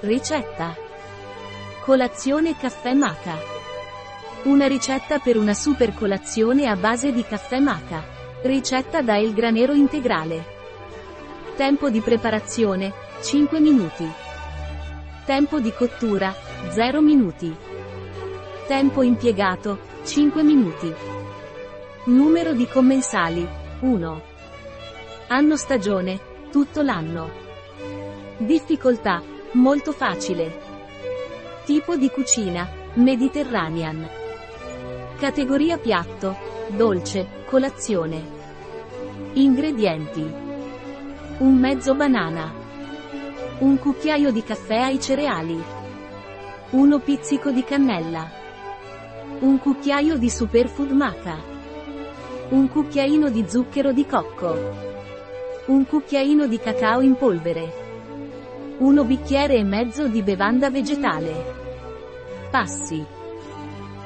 Ricetta. Colazione caffè maca. Una ricetta per una super colazione a base di caffè maca. Ricetta da El Granero Integrale. Tempo di preparazione, 5 minuti. Tempo di cottura, 0 minuti. Tempo impiegato, 5 minuti. Numero di commensali, 1. Anno stagione, tutto l'anno. Difficoltà, molto facile. Tipo di cucina, Mediterranean. Categoria piatto, dolce, colazione. Ingredienti. Un mezzo banana. Un cucchiaio di caffè ai cereali. Uno pizzico di cannella. Un cucchiaio di superfood maca. Un cucchiaino di zucchero di cocco. Un cucchiaino di cacao in polvere. Uno bicchiere e mezzo di bevanda vegetale. Passi.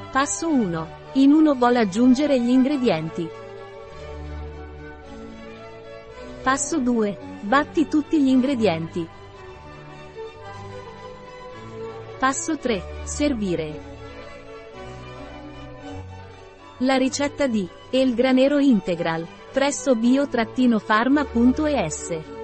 Passo 1. In uno bowl aggiungere gli ingredienti. Passo 2. Batti tutti gli ingredienti. Passo 3. Servire. La ricetta di El Granero Integral presso bio-pharma.es